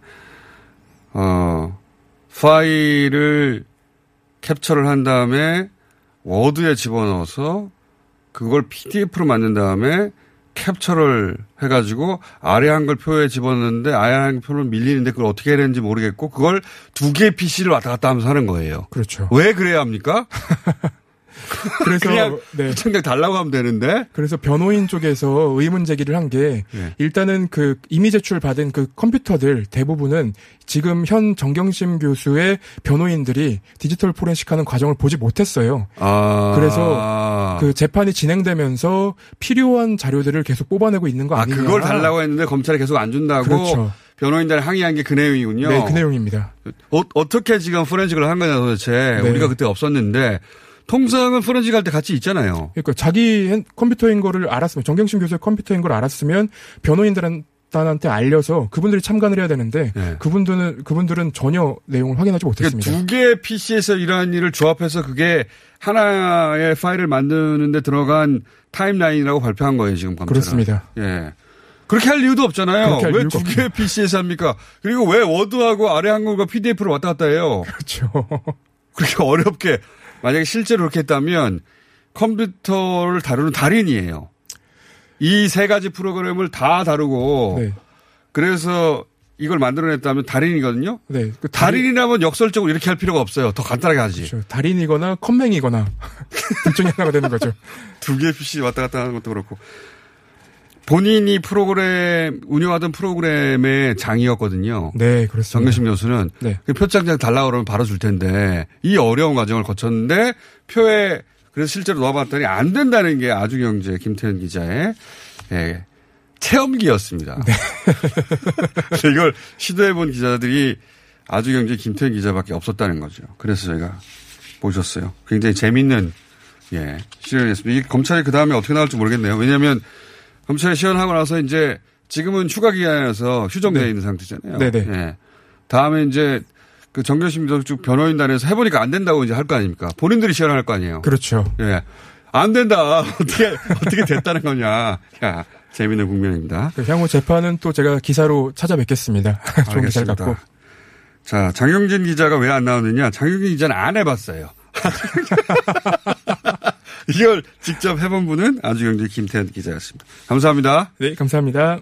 어 파일을 캡처를 한 다음에 워드에 집어넣어서 그걸 PDF로 만든 다음에 캡처를 해가지고 아래 한글 표에 집어넣는데 아래 한글 표를 밀리는데 그걸 어떻게 해야 되는지 모르겠고 그걸 두 개의 PC를 왔다 갔다 하면서 하는 거예요. 그렇죠. 왜 그래야 합니까? <laughs> <laughs> 그래서 그냥 네. 달라고 하면 되는데. 그래서 변호인 쪽에서 의문 제기를 한게 예. 일단은 그 이미 제출 받은 그 컴퓨터들 대부분은 지금 현 정경심 교수의 변호인들이 디지털 포렌식하는 과정을 보지 못했어요. 아. 그래서 그 재판이 진행되면서 필요한 자료들을 계속 뽑아내고 있는 거 아, 아니냐. 그걸 달라고 했는데 검찰이 계속 안 준다고 그렇죠. 변호인단이 항의한 게 그 내용이군요. 네, 그 내용입니다. 어, 떻게 지금 포렌식을 한 거냐 도대체. 네. 우리가 그때 없었는데 통상은 포렌식 할 때 같이 있잖아요. 그러니까 자기 핸- 컴퓨터인 거를 알았으면 정경심 교수의 컴퓨터인 걸 알았으면 변호인들은 단한테 알려서 그분들이 참관을 해야 되는데 네. 그분들은 그분들은 전혀 내용을 확인하지 못했습니다. 그러니까 두 개의 PC에서 일하는 일을 조합해서 그게 하나의 파일을 만드는데 들어간 타임라인이라고 발표한 거예요, 지금 검찰은. 그렇습니다. 예. 그렇게 할 이유도 없잖아요. 왜 두 개의 PC에서 합니까? 그리고 왜 워드하고 아래 한글과 PDF로 왔다 갔다 해요? 그렇죠. 그렇게 어렵게 만약에 실제로 그렇게 했다면 컴퓨터를 다루는 달인이에요. 이 세 가지 프로그램을 다 다루고 네. 그래서 이걸 만들어냈다면 달인이거든요. 네. 그 달인이라면 역설적으로 이렇게 할 필요가 없어요. 더 간단하게 하지. 그렇죠. 달인이거나 컴맹이거나 <laughs> 둘 중에 하나가 되는 거죠. <laughs> 두 개의 PC 왔다 갔다 하는 것도 그렇고. 본인이 프로그램, 운영하던 프로그램의 장이었거든요. 네, 그렇습니다. 정교심 교수는. 네. 그 표창장 달라 그러면 바로 줄 텐데, 이 어려운 과정을 거쳤는데, 표에, 그래서 실제로 넣어봤더니 안 된다는 게 아주경제 김태현 기자의, 예, 체험기였습니다. 네. <laughs> 이걸 시도해본 기자들이 아주경제 김태현 기자밖에 없었다는 거죠. 그래서 저희가 모셨어요. 굉장히 재밌는, 예, 실현이었습니다. 이 검찰이 그 다음에 어떻게 나올지 모르겠네요. 왜냐하면 검찰이 시연하고 나서 이제 지금은 휴가 기간에서 휴정되어 네. 있는 상태잖아요. 네네. 예. 다음에 이제 그 정교심 쪽 변호인단에서 해보니까 안 된다고 이제 할 거 아닙니까? 본인들이 시연할 거 아니에요. 그렇죠. 예. 안 된다. <laughs> 어떻게, 어떻게 됐다는 거냐. 야, 재밌는 국면입니다. 그 향후 재판은 또 제가 기사로 찾아뵙겠습니다. <laughs> 좋은 기사를. 갖고. 자, 장영진 기자가 왜 안 나오느냐? 장영진 기자는 안 해봤어요. <laughs> 이걸 직접 해본 분은 아주경제 김태현 기자였습니다. 감사합니다. 네, 감사합니다.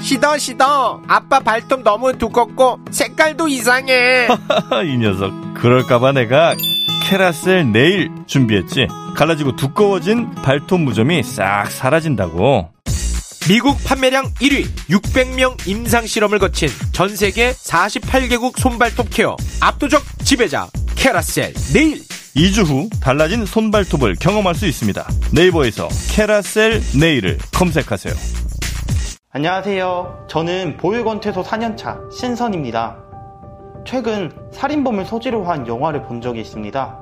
시더 시더 아빠 발톱 너무 두껍고 색깔도 이상해 <laughs> 이 녀석. 그럴까봐 내가 캐라셀 네일 준비했지. 갈라지고 두꺼워진 발톱 무좀이 싹 사라진다고. 미국 판매량 1위 600명 임상 실험을 거친 전 세계 48개국 손발톱 케어 압도적 지배자 캐라셀 네일 2주 후 달라진 손발톱을 경험할 수 있습니다. 네이버에서 캐라셀 네일을 검색하세요. 안녕하세요. 저는 보육원 퇴소 4년차 신선입니다. 최근 살인범을 소재로 한 영화를 본 적이 있습니다.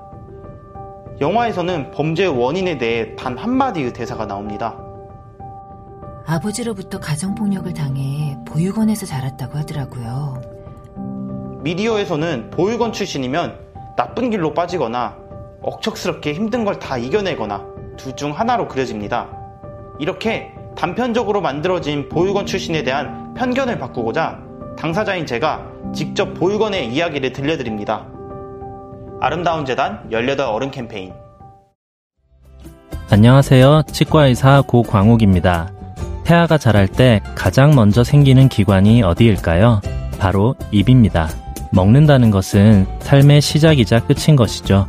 영화에서는 범죄 원인에 대해 단 한마디의 대사가 나옵니다. 아버지로부터 가정폭력을 당해 보육원에서 자랐다고 하더라고요. 미디어에서는 보육원 출신이면 나쁜 길로 빠지거나 억척스럽게 힘든 걸 다 이겨내거나 둘 중 하나로 그려집니다. 이렇게 단편적으로 만들어진 보육원 출신에 대한 편견을 바꾸고자 당사자인 제가 직접 보육원의 이야기를 들려드립니다. 아름다운 재단 18 어른 캠페인 안녕하세요. 치과의사 고광욱입니다. 태아가 자랄 때 가장 먼저 생기는 기관이 어디일까요? 바로 입입니다. 먹는다는 것은 삶의 시작이자 끝인 것이죠.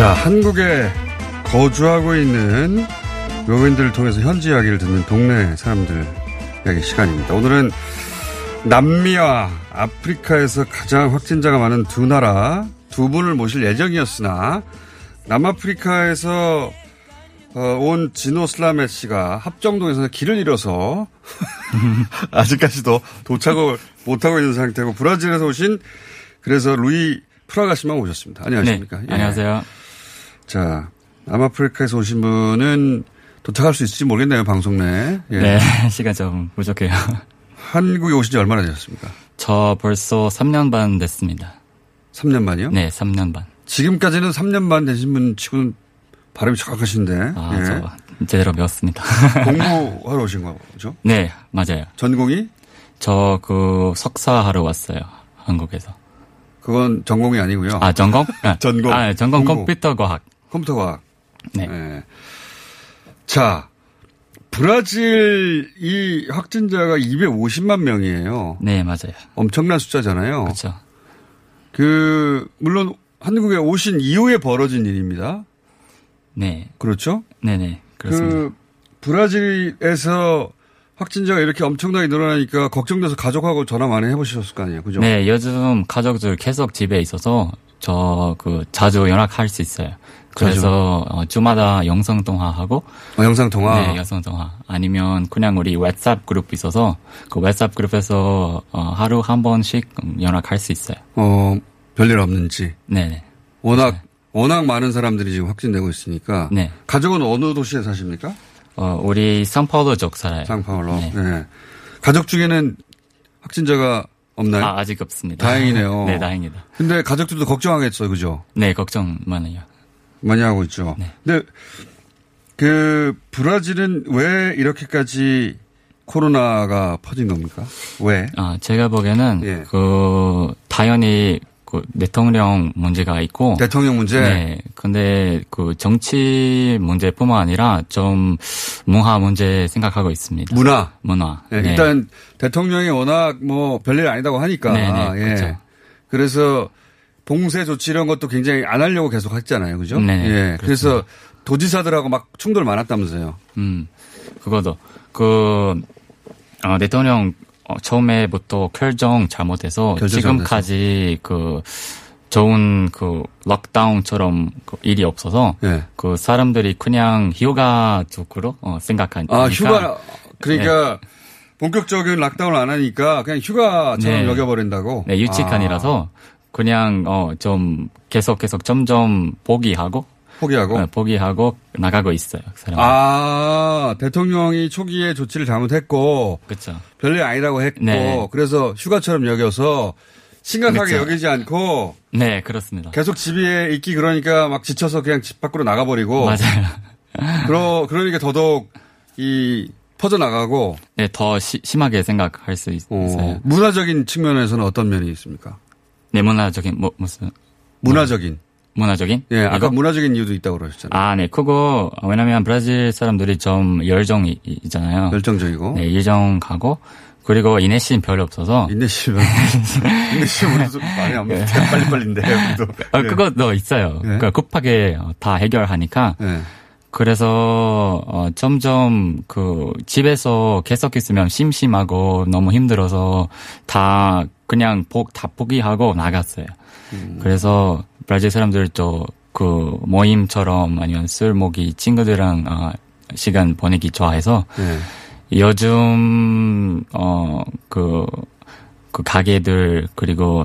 자, 한국에 거주하고 있는 외국인들을 통해서 현지 이야기를 듣는 동네 사람들 이야기 시간입니다. 오늘은 남미와 아프리카에서 가장 확진자가 많은 두 나라 두 분을 모실 예정이었으나 남아프리카에서 어, 온 진호 슬라메 씨가 합정동에서 길을 잃어서 <laughs> 아직까지도 도착을 못하고 있는 상태고 브라질에서 오신 그래서 루이 프라가 씨만 오셨습니다. 안녕하십니까? 네, 안녕하세요. 자, 남아프리카에서 오신 분은 도착할 수 있을지 모르겠네요, 방송 내. 예. 네, <laughs> 시간 좀 부족해요. 한국에 오신 지 얼마나 되셨습니까? 저 벌써 3년 반 됐습니다. 3년 반이요? 네, 3년 반. 지금까지는 3년 반 되신 분 치고는 발음이 정확하신데. 아, 예. 저 제대로 배웠습니다. <laughs> 공부하러 오신 <laughs> 거죠? 네, 맞아요. 전공이? 저 그 석사하러 왔어요. 한국에서. 그건 전공이 아니고요. 아, 전공? 아, 전공. 아, 전공 공부. 컴퓨터 과학. 컴퓨터 과학. 네. 자, 브라질 이 확진자가 250만 명이에요. 네, 맞아요. 엄청난 숫자잖아요. 그렇죠. 그 물론 한국에 오신 이후에 벌어진 일입니다. 네. 그렇죠? 네 네. 그렇습니다. 그 브라질에서 확진자가 이렇게 엄청나게 늘어나니까 걱정돼서 가족하고 전화 많이 해보셨을 거 아니에요, 그죠? 네, 요즘 가족들 계속 집에 있어서 저 그 자주 연락할 수 있어요. 그래서 어, 주마다 영상 통화하고 어, 영상 통화. 네, 영상 통화. 아니면 그냥 우리 왓츠앱 그룹 있어서 그 왓츠앱 그룹에서 어, 하루 한 번씩 연락할 수 있어요. 어 별일 없는지. 네네. 워낙 워낙 많은 사람들이 지금 확진되고 있으니까. 네. 가족은 어느 도시에 사십니까? 어, 우리 상파울로 쪽 살아요. 상파울로. 네. 가족 중에는 확진자가 없나요? 아, 아직 없습니다. 다행이네요. <laughs> 네, 다행이다. 근데 가족들도 걱정하겠어요, 그죠? 네, 걱정 많아요. 많이 하고 있죠. 네. 근데 그 브라질은 왜 이렇게까지 코로나가 퍼진 겁니까? 왜? 아, 제가 보기에는 예. 그 당연히 그 대통령 문제가 있고 대통령 문제. 네. 근데 그 정치 문제뿐만 아니라 좀 문화 문제 생각하고 있습니다. 문화. 문화. 네, 네. 일단 대통령이 워낙 뭐 별일 아니다고 하니까. 네, 네, 예. 그렇죠. 그래서 봉쇄 조치 이런 것도 굉장히 안 하려고 계속 했잖아요. 그죠? 네, 네, 예. 그래서 도지사들하고 막 충돌 많았다면서요. 음. 그거도 그 어, 대통령 어, 처음에부터 결정 잘못해서 결정 지금까지 그 좋은 그 락다운처럼 그 일이 없어서 예. 그 사람들이 그냥 휴가 쪽으로 어, 생각하니까 아, 휴가, 그러니까 본격적인 락다운을 안 하니까 그냥 휴가처럼 네. 여겨버린다고? 네, 유치칸이라서 그냥 어 좀 계속 계속 점점 포기하고 포기하고 어, 포기하고 나가고 있어요. 그. 아, 대통령이 초기에 조치를 잘못했고. 그렇죠. 별일 아니라고 했고. 네. 그래서 휴가처럼 여겨서 심각하게 그쵸. 여기지 않고. 네, 그렇습니다. 계속 집에 있기 그러니까 막 지쳐서 그냥 집 밖으로 나가버리고. 맞아요. <laughs> 그러, 그러니까 더더욱 이 퍼져 나가고. 네, 더 시- 심하게 생각할 수 있, 어, 어요 문화적인 측면에서는 어떤 면이 있습니까? 네, 문화적인 뭐 무슨 문화적인. 문화적인? 예, 아까 이거? 문화적인 이유도 있다고 그러셨잖아요. 아, 네, 그거 왜냐면 브라질 사람들이 좀 열정이 있잖아요. 열정적이고. 네, 열정가고 그리고 인내심 별로 없어서. 인내심. 인내심 우리도 많이 안 먹는데 빨리빨리인데. 우리도. 아, 예. 그것도 있어요. 네. 그러니까 급하게 어, 다 해결하니까. 네. 그래서 어, 점점 그 집에서 계속 있으면 심심하고 너무 힘들어서 다 그냥 복, 다 포기하고 나갔어요. 그래서 브라질 사람들도 그 모임처럼 아니면 술 먹기 친구들이랑 어, 시간 보내기 좋아해서 네. 요즘 어그 그 가게들 그리고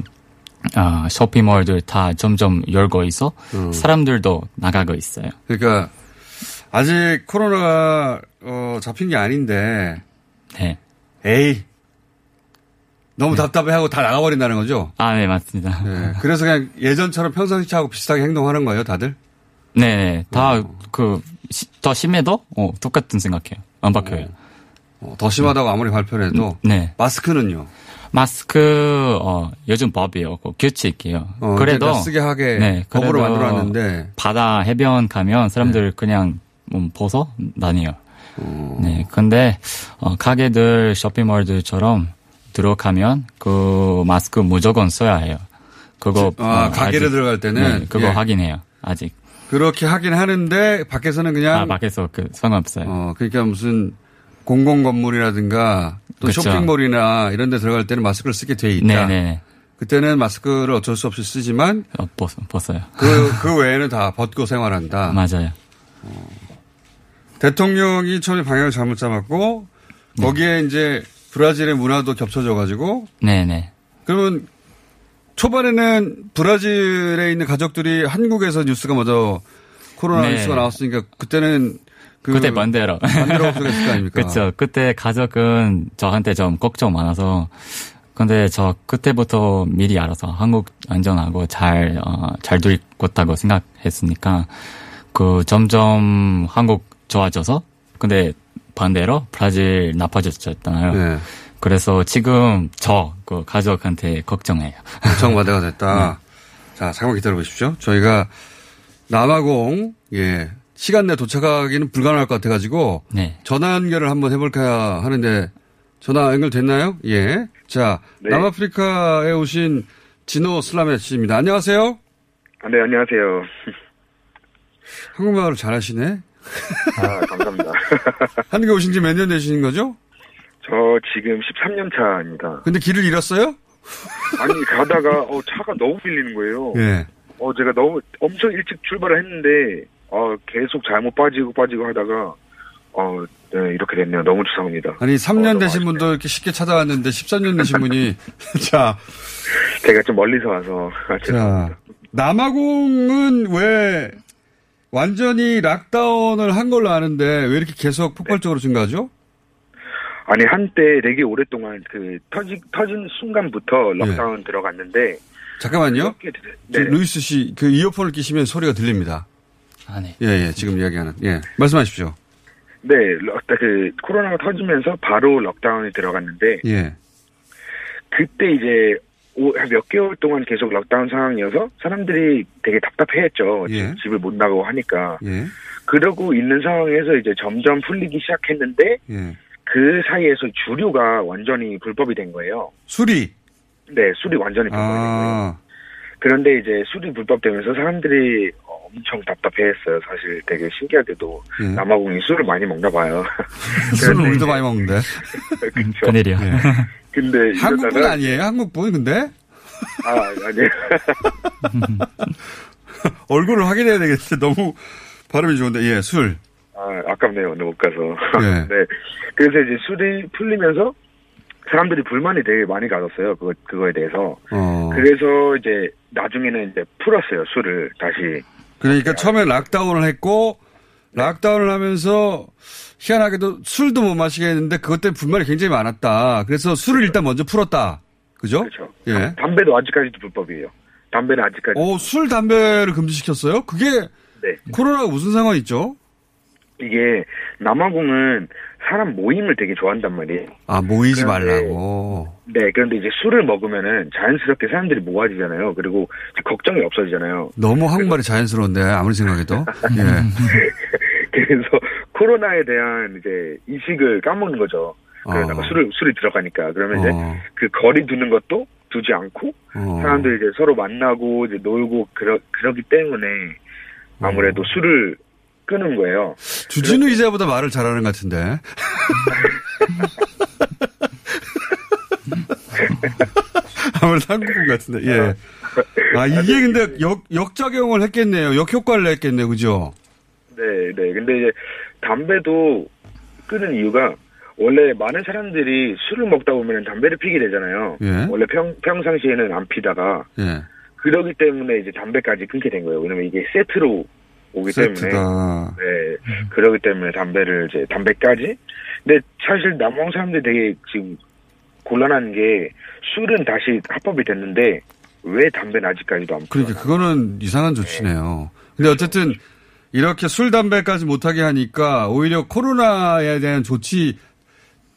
아 쇼핑몰들 다 점점 열고 있어 음. 사람들도 나가고 있어요. 그러니까 아직 코로나가 어, 잡힌 게 아닌데. 네. 에이. 너무 답답해하고 다 나가버린다는 거죠? 아, 네, 맞습니다. 네. 그래서 그냥 예전처럼 평상시하고 비슷하게 행동하는 거예요, 다들? 네, 네. 다, 그, 시- 더 심해도, 어, 똑같은 생각해요. 안 바뀌어요. 어, 더 심하다고 아무리 발표를 해도. 네. 마스크는요? 마스크, 어, 요즘 법이요. 그 규칙이에요. 어, 그래도. 쓰게 하게 네, 법으로 그래도 만들어 놨는데. 바다 해변 가면 사람들 그냥, 음, 벗어 다녀요. 네. 근데, 어, 가게들, 쇼핑몰들처럼 들어가면 그 마스크 무조건 써야 해요. 그거. 아, 어, 가게를 아직- 들어갈 때는? 네, 그거 예. 확인해요. 아직. 그렇게 하긴 하는데, 밖에서는 그냥. 아, 밖에서 그 상관없어요. 어, 그러니까 무슨 공공 건물이라든가 또 그쵸. 쇼핑몰이나 이런 데 들어갈 때는 마스크를 쓰게 돼 있다. 네네. 그때는 마스크를 어쩔 수 없이 쓰지만 어, 벗, 벗어요. 그, 그 외에는 다 벗고 생활한다. <laughs> 맞아요. 대통령이 처음에 방향을 잘못 잡았고 네. 거기에 이제 브라질의 문화도 겹쳐져 가지고 네네. 그러면 초반에는 브라질에 있는 가족들이 한국에서 뉴스가 먼저 코로나 네. 뉴스가 나왔으니까 그때는 그 그때 반대로. 반대로 걱정했을 거 아닙니까? <laughs> 그쵸. 그때 가족은 저한테 좀 걱정 많아서 근데 저 그때부터 미리 알아서 한국 안전하고 잘, 어, 잘될 거다고 생각했으니까 그 점점 한국 좋아져서 근데 반대로 브라질 나빠졌잖아요. 네. 그래서 지금 저 그 가족한테 걱정해요. 걱정받아가 됐다. <laughs> 자, 잠깐만 기다려 보십시오. 저희가 남아공, 예, 시간 내 도착하기는 불가능할 것 같아가지고, 네. 전화 연결을 한번 해볼까 하는데, 전화 연결됐나요? 예. 자, 네. 남아프리카에 오신 진호 슬라메 씨입니다. 안녕하세요. 아, 네, 안녕하세요. 한국말을 잘하시네. 아, 감사합니다. <laughs> 한국에 오신 지 몇 년 되시는 거죠? 저 지금 13년 차입니다. 근데 길을 잃었어요? 아니, 가다가, 어, 차가 너무 밀리는 거예요. 예. 어, 제가 너무 엄청 일찍 출발을 했는데, 어, 계속 잘못 빠지고 빠지고 하다가, 어, 네, 이렇게 됐네요. 너무 죄송합니다. 아니, 3년 되신 분도 이렇게 쉽게 찾아왔는데 13년 되신 분이, <laughs> 자, 제가 좀 멀리서 와서. 아. 자, 남아공은 왜 완전히 락다운을 한 걸로 아는데 왜 이렇게 계속 폭발적으로 증가하죠? 아니, 한때 되게 오랫동안 그, 터지, 터진 순간부터 lockdown 들어갔는데, 잠깐만요. 이렇게 되- 저 네. 루이스 씨, 그 이어폰을 끼시면 소리가 들립니다. 아, 네. 예, 예, 지금 이야기하는. 예. 말씀하십시오. 네, lock, 그, 코로나가 터지면서 바로 lockdown이 들어갔는데, 예. 그때 이제 한 몇 개월 동안 계속 lockdown 상황이어서 사람들이 되게 답답해했죠. 예. 집- 집을 못 나가고 하니까. 예. 그러고 있는 상황에서 이제 점점 풀리기 시작했는데 예. 그 사이에서 주류가 완전히 불법이 된 거예요. 술이. 네, 술이 완전히 불법이 된 거예요. 아, 그런데 이제 술이 불법되면서 사람들이 엄청 답답해했어요. 사실 되게 신기하게도 예. 남아공이 술을 많이 먹나 봐요. <laughs> 술을 우리도 많이 먹는데. <laughs> 그렇죠. 그늘이요. 예. 근데 한국분 아니에요? 한국분, 근데? 아, 아니에요. <laughs> 얼굴을 확인해야 되겠는데 너무 발음이 좋은데, 예, 술. 아, 아깝네요. 오늘 못 가서. 네. <laughs> 네. 그래서 이제 술이 풀리면서 사람들이 불만이 되게 많이 가졌어요. 그거, 그거에 대해서. 어. 그래서 이제 나중에는 이제 풀었어요. 술을 다시. 그러니까 처음에 락다운을 했고, 락다운을 하면서 희한하게도 술도 못 마시게 했는데 그것 때문에 불만이 굉장히 많았다. 그래서 술을 일단 먼저 풀었다. 그죠? 그렇죠. 예. 담배도 아직까지도 불법이에요. 담배는 아직까지. 오, 술, 담배를 금지시켰어요? 그게 네. 코로나가 무슨 상관 있죠? 이게 남아공은 사람 모임을 되게 좋아한단 말이에요. 아, 모이지 그런데- 말라고. 네. 그런데 이제 술을 먹으면은 자연스럽게 사람들이 모아지잖아요. 그리고 걱정이 없어지잖아요. 너무 한국말이 자연스러운데, 아무리 생각해도. <laughs> 예. <laughs> 그래서 코로나에 대한 이제 이식을 까먹는 거죠. 그러다가 어. 술을 술이 들어가니까 그러면 이제 어. 그 거리 두는 것도 두지 않고 어. 사람들이 이제 서로 만나고 이제 놀고 그러 그러기 때문에 아무래도 어. 술을 끄는 거예요. 주진우 기자보다 말을 잘하는 것 같은데. <laughs> 아무래도 한국분 같은데, 예. 아, 이게 근데 역, 역작용을 했겠네요. 역효과를 냈겠네요. 그죠? 네, 네. 근데 이제 담배도 끄는 이유가 원래 많은 사람들이 술을 먹다 보면 담배를 피게 되잖아요. 예. 원래 평, 평상시에는 안 피다가 예. 그러기 때문에 이제 담배까지 끊게 된 거예요. 왜냐면 이게 세트로 오기 때문에. 세트다. 네. 그러기 때문에 담배를 이제 담배까지. 근데 사실 남아공 사람들이 되게 지금 곤란한 게 술은 다시 합법이 됐는데 왜 담배는 아직까지도 안 그러니까 그거는 이상한 조치네요. 근데 어쨌든 이렇게 술, 담배까지 못하게 하니까 오히려 코로나에 대한 조치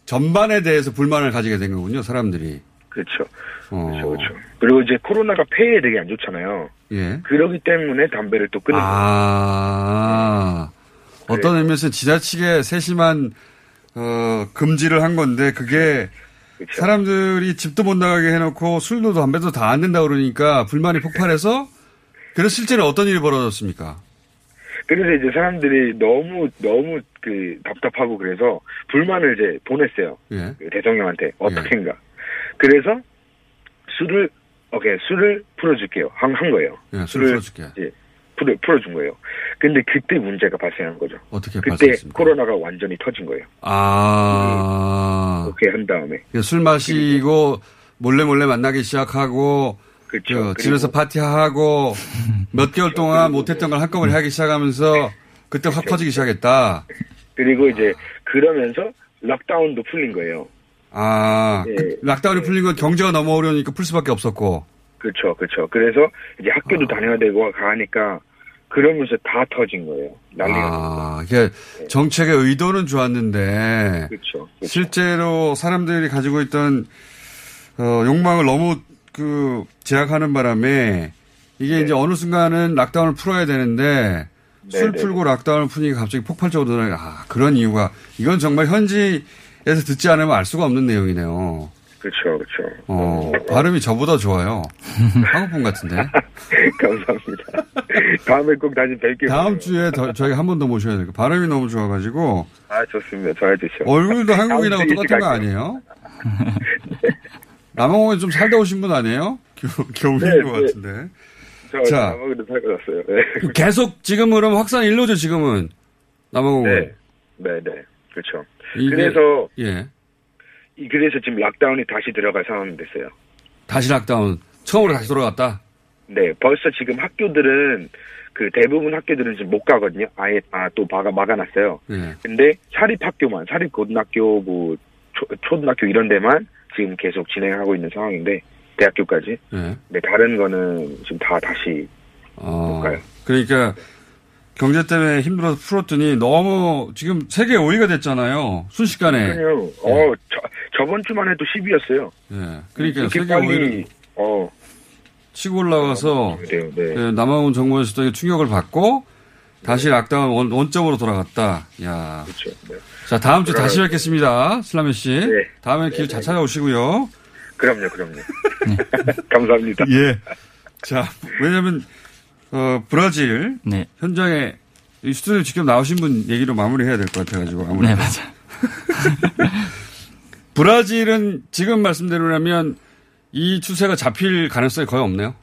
전반에 대해서 불만을 가지게 된 거군요. 사람들이. 그렇죠. 어. 그렇죠, 그렇죠. 그리고 이제 코로나가 폐에 되게 안 좋잖아요. 예. 그러기 때문에 담배를 또 끊는 거예요. 아, 어떤 의미에서 지나치게 세심한 어, 금지를 한 건데 그게 사람들이 집도 못 나가게 해놓고 술도 담배도 다 안 된다 그러니까 불만이 폭발해서 그래서 실제로 어떤 일이 벌어졌습니까? 그래서 이제 사람들이 너무 너무 그 답답하고 그래서 불만을 이제 보냈어요. 예. 그 대통령한테 어떻게인가. 그래서 술을 오케이 술을 풀어줄게요. 한, 한 거예요. 예, 술 풀어줄게. 이제 풀어 풀어준 거예요. 근데 그때 문제가 발생한 거죠. 어떻게 그때 발생했습니까? 코로나가 완전히 터진 거예요. 아, 그렇게 한 다음에 술 마시고 몰래 몰래 만나기 시작하고 그쵸. 그 집에서 파티하고 <laughs> 몇 개월 동안 못했던 걸 한꺼번에 하기 시작하면서 그때 확 퍼지기 시작했다. 그리고 이제 그러면서 lockdown도 풀린 거예요. 아, 예. 그 lockdown이 풀린 건 경제가 너무 어려우니까 풀 수밖에 없었고. 그렇죠, 그렇죠. 그래서 이제 학교도 다녀야 되고 가니까 그러면서 다 터진 거예요. 난리가. 아, 이게 정책의 의도는 좋았는데 그렇죠. 실제로 사람들이 가지고 있던 어, 욕망을 너무 그 제약하는 바람에 이게 네. 이제 어느 순간은 락다운을 풀어야 되는데 술 네. 풀고 락다운을 푸니까 갑자기 폭발적으로 늘어나 아 그런 이유가 이건 정말 현지에서 듣지 않으면 알 수가 없는 내용이네요. 그렇죠, 그렇죠. 어, 발음이 저보다 좋아요. 한국 분 같은데. <laughs> 감사합니다. 다음에 꼭 다시 뵐게요. 다음 주에 더, 저희가 한번 더 모셔야 될거 발음이 너무 좋아가지고 아, 좋습니다. 좋아해 주시오. 얼굴도 한국인하고 똑같은 거 아니에요? <laughs> 남아공에 좀 살다 오신 분 아니에요? <laughs> 겨- 겨울인 네, 것 네. 같은데. 저 자. 남아공에도 살고 왔어요. 네. 계속 지금 그럼 확산 일로죠 지금은 남아공은. 네, 네, 네. 그렇죠. 이게- 그래서 예 이- 그래서 지금 lockdown이 다시 들어갈 상황이 됐어요. 다시 lockdown 처음으로 다시 돌아갔다. 네, 벌써 지금 학교들은 그 대부분 학교들은 지금 못 가거든요. 아예 아, 또 막아 막아놨어요. 예. 근데 사립 학교만 사립 고등학교 뭐 초, 초등학교 이런 데만 지금 계속 진행하고 있는 상황인데 대학교까지. 예. 네, 다른 거는 지금 다 다시 어, 그러니까 경제 때문에 힘들어서 풀었더니 너무 지금 세계 5위가 됐잖아요. 순식간에. 그러니까요. 어, 저, 저번 주만 해도 10위였어요. 예. 그러니까 세계 빨리 5위를 어, 치고 올라가서 네, 네. 그 남아공 정부에서도 충격을 받고 다시 락다운 원, 원점으로 돌아갔다. 야. 그렇죠. 네. 자, 다음 주 다시. 뵙겠습니다. 슬라메 씨. 다음에 길 잘 찾아오시고요. 그럼요, 그럼요. <laughs> 감사합니다. 예. 자, 왜냐면, 어, 브라질. 네. 현장에 이 스튜디오 직접 나오신 분 얘기로 마무리해야 될 것 같아가지고. 아무래도. 네, 맞아요. <laughs> 브라질은 지금 말씀대로라면 이 추세가 잡힐 가능성이 거의 없네요.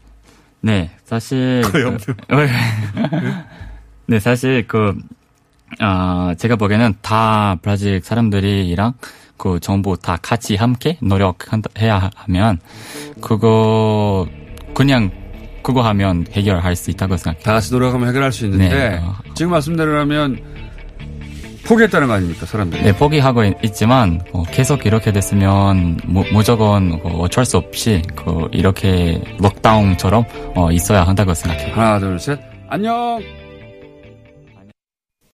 네, 사실 거의 그- 없네요. <laughs> 네, 사실 그 아, 제가 보기에는 다 브라질 사람들이랑 그 정부 다 같이 함께 노력해야 하면 그거 그냥 그거 하면 해결할 수 있다고 생각해요. 다 같이 노력하면 해결할 수 있는데 네. 지금 말씀대로라면 포기했다는 거 아닙니까 사람들이? 네, 포기하고 있- 있지만 어, 계속 이렇게 됐으면 무, 무조건 어, 어쩔 수 없이 그 이렇게 록다운처럼 어, 있어야 한다고 생각해요. 하나 둘 셋. 안녕.